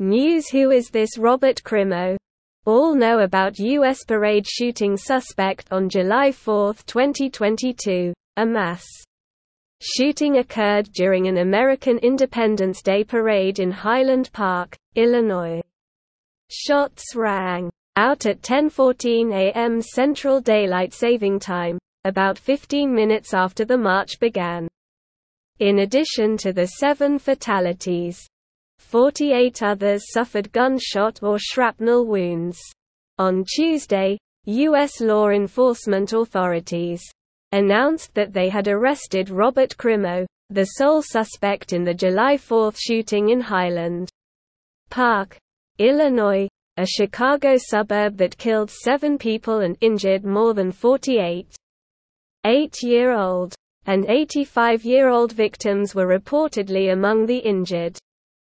News Who is this Robert Crimo? All know about U.S. parade shooting suspect on July 4, 2022. A mass shooting occurred during an American Independence Day parade in Highland Park, Illinois. Shots rang out at 10:14 a.m. Central Daylight Saving Time, about 15 minutes after the march began. In addition to the seven fatalities, 48 others suffered gunshot or shrapnel wounds. On Tuesday, U.S. law enforcement authorities announced that they had arrested Robert Crimo, the sole suspect in the July 4 shooting in Highland Park, Illinois, a Chicago suburb that killed seven people and injured more than 48. Eight-year-old and 85-year-old victims were reportedly among the injured.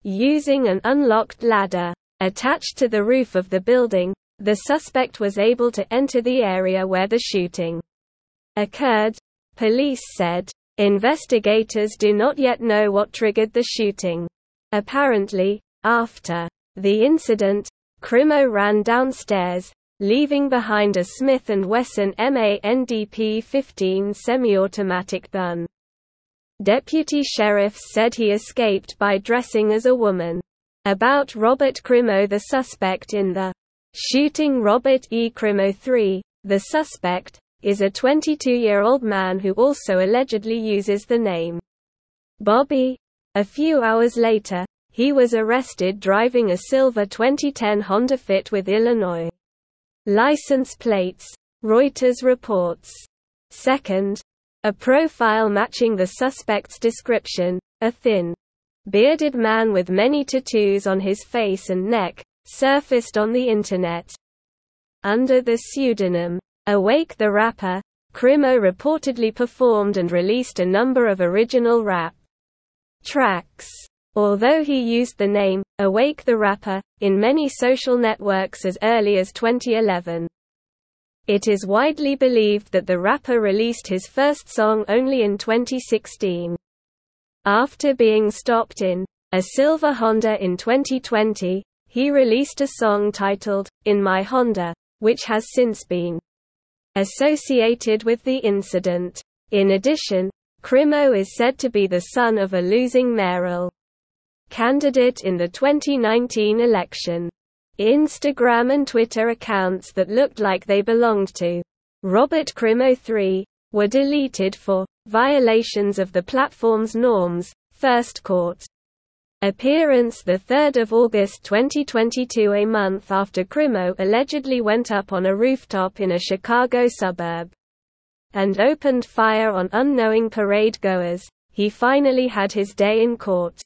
Using an unlocked ladder attached to the roof of the building, the suspect was able to enter the area where the shooting occurred. Police said, investigators do not yet know what triggered the shooting. Apparently, after the incident, Crimo ran downstairs, leaving behind a Smith & Wesson M&P 15 semi-automatic gun. Deputy sheriffs said he escaped by dressing as a woman. About Robert Crimo the suspect in the shooting Robert E. Crimo III, the suspect, is a 22-year-old man who also allegedly uses the name Bobby. A few hours later, he was arrested driving a silver 2010 Honda Fit with Illinois license plates, Reuters reports. Second, a profile matching the suspect's description, a thin, bearded man with many tattoos on his face and neck, surfaced on the Internet. Under the pseudonym, Awake the Rapper, Crimo reportedly performed and released a number of original rap tracks. Although he used the name, Awake the Rapper, in many social networks as early as 2011. It is widely believed that the rapper released his first song only in 2016. After being stopped in a silver Honda in 2020, he released a song titled, In My Honda, which has since been associated with the incident. In addition, Crimo is said to be the son of a losing mayoral candidate in the 2019 election. Instagram and Twitter accounts that looked like they belonged to Robert Crimo oh III were deleted for violations of the platform's norms. First court appearance 3 August 2022 a month after Crimo oh allegedly went up on a rooftop in a Chicago suburb and opened fire on unknowing parade goers, he finally had his day in court.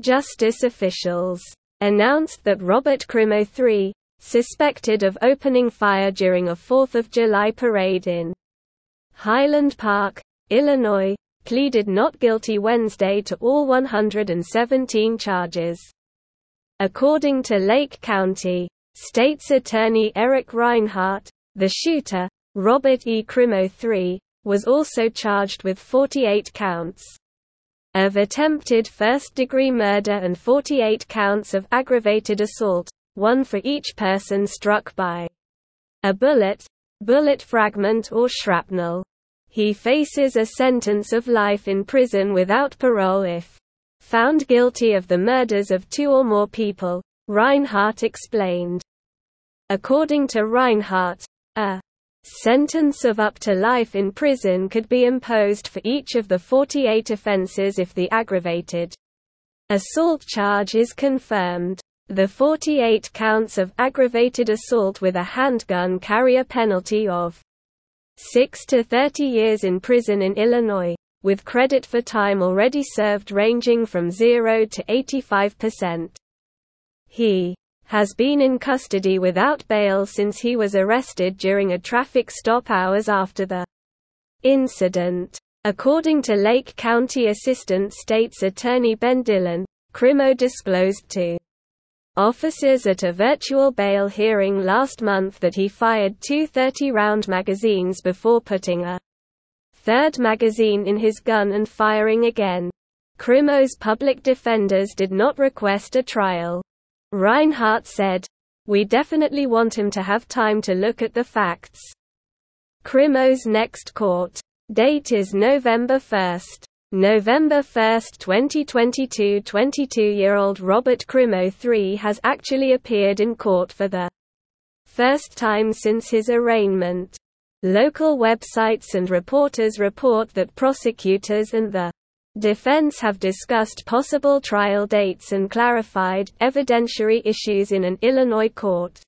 Justice officials announced that Robert Crimo III, suspected of opening fire during a 4th of July parade in Highland Park, Illinois, pleaded not guilty Wednesday to all 117 charges. According to Lake County, State's Attorney Eric Rinehart, the shooter, Robert E. Crimo III, was also charged with 48 counts of attempted first-degree murder and 48 counts of aggravated assault, one for each person struck by a bullet, bullet fragment or shrapnel. He faces a sentence of life in prison without parole if found guilty of the murders of two or more people, Rinehart explained. According to Rinehart, a Sentence of up to life in prison could be imposed for each of the 48 offenses if the aggravated assault charge is confirmed. The 48 counts of aggravated assault with a handgun carry a penalty of 6 to 30 years in prison in Illinois, with credit for time already served ranging from 0 to 85%. He has been in custody without bail since he was arrested during a traffic stop hours after the incident. According to Lake County Assistant State's Attorney Ben Dillon, Crimo disclosed to officers at a virtual bail hearing last month that he fired two 30-round magazines before putting a third magazine in his gun and firing again. Crimo's public defenders did not request a trial. Rinehart said. We definitely want him to have time to look at the facts. Crimo's next court date is November 1. November 1, 2022 22-year-old Robert Crimo III has actually appeared in court for the first time since his arraignment. Local websites and reporters report that prosecutors and the defense have discussed possible trial dates and clarified evidentiary issues in an Illinois court.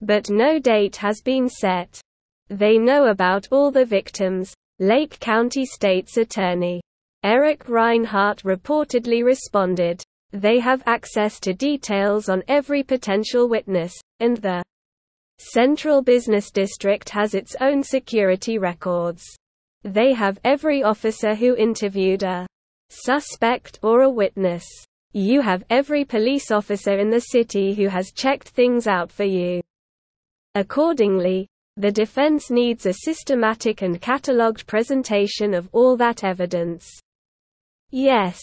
But no date has been set. They know about all the victims, Lake County State's attorney. Eric Rinehart reportedly responded. They have access to details on every potential witness, and the Central Business District has its own security records. They have every officer who interviewed a suspect or a witness. You have every police officer in the city who has checked things out for you. Accordingly, the defense needs a systematic and catalogued presentation of all that evidence. Yes.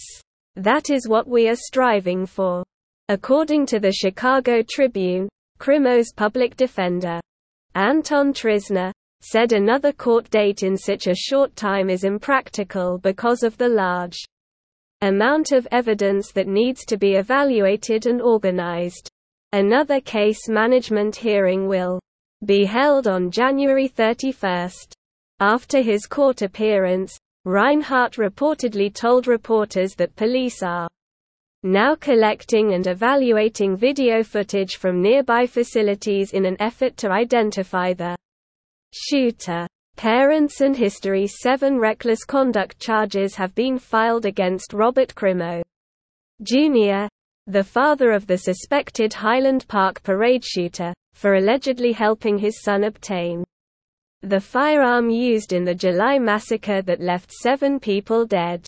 That is what we are striving for. According to the Chicago Tribune, Crimo's public defender, Anton Trizna, said another court date in such a short time is impractical because of the large amount of evidence that needs to be evaluated and organized. Another case management hearing will be held on January 31. After his court appearance, Rinehart reportedly told reporters that police are now collecting and evaluating video footage from nearby facilities in an effort to identify the shooter. Parents and History 7 reckless conduct charges have been filed against Robert Crimo Jr., the father of the suspected Highland Park parade shooter, for allegedly helping his son obtain the firearm used in the July massacre that left seven people dead.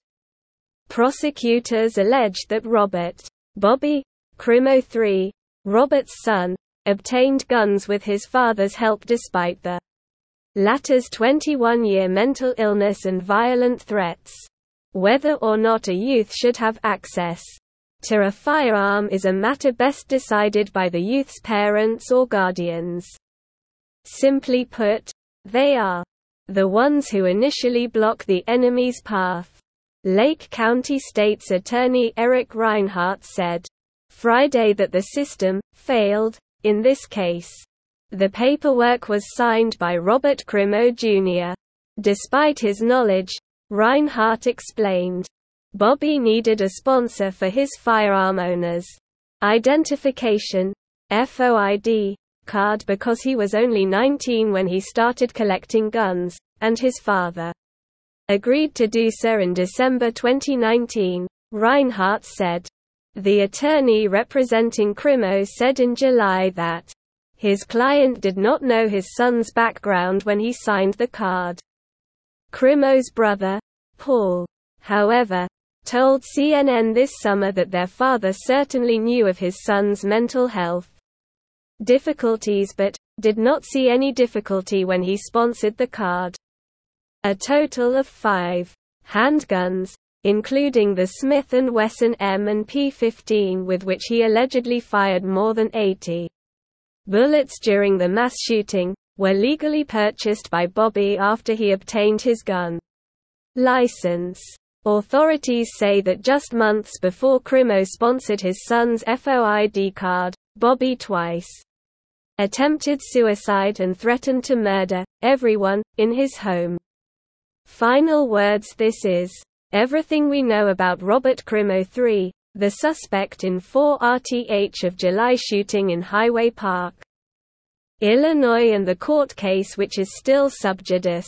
Prosecutors alleged that Robert Bobby Crimo III, Robert's son, obtained guns with his father's help despite the latter's 21-year mental illness and violent threats. Whether or not a youth should have access to a firearm is a matter best decided by the youth's parents or guardians. Simply put, they are the ones who initially block the enemy's path. Lake County State's Attorney Eric Rinehart said Friday that the system failed in this case. The paperwork was signed by Robert Crimo Jr. Despite his knowledge, Rinehart explained, Bobby needed a sponsor for his firearm owners. Identification FOID card because he was only 19 when he started collecting guns, and his father agreed to do so in December 2019, Rinehart said. The attorney representing Crimo said in July that his client did not know his son's background when he signed the card. Crimo's brother, Paul, however, told CNN this summer that their father certainly knew of his son's mental health difficulties but did not see any difficulty when he sponsored the card. A total of five handguns, including the Smith & Wesson M and P15 with which he allegedly fired more than 80 bullets during the mass shooting, were legally purchased by Bobby after he obtained his gun license. Authorities say that just months before Crimo sponsored his son's FOID card, Bobby twice attempted suicide and threatened to murder everyone in his home. Final words This is everything we know about Robert Crimo III, the suspect in 4 RTH of July shooting in Highland Park, Illinois and the court case which is still sub judice.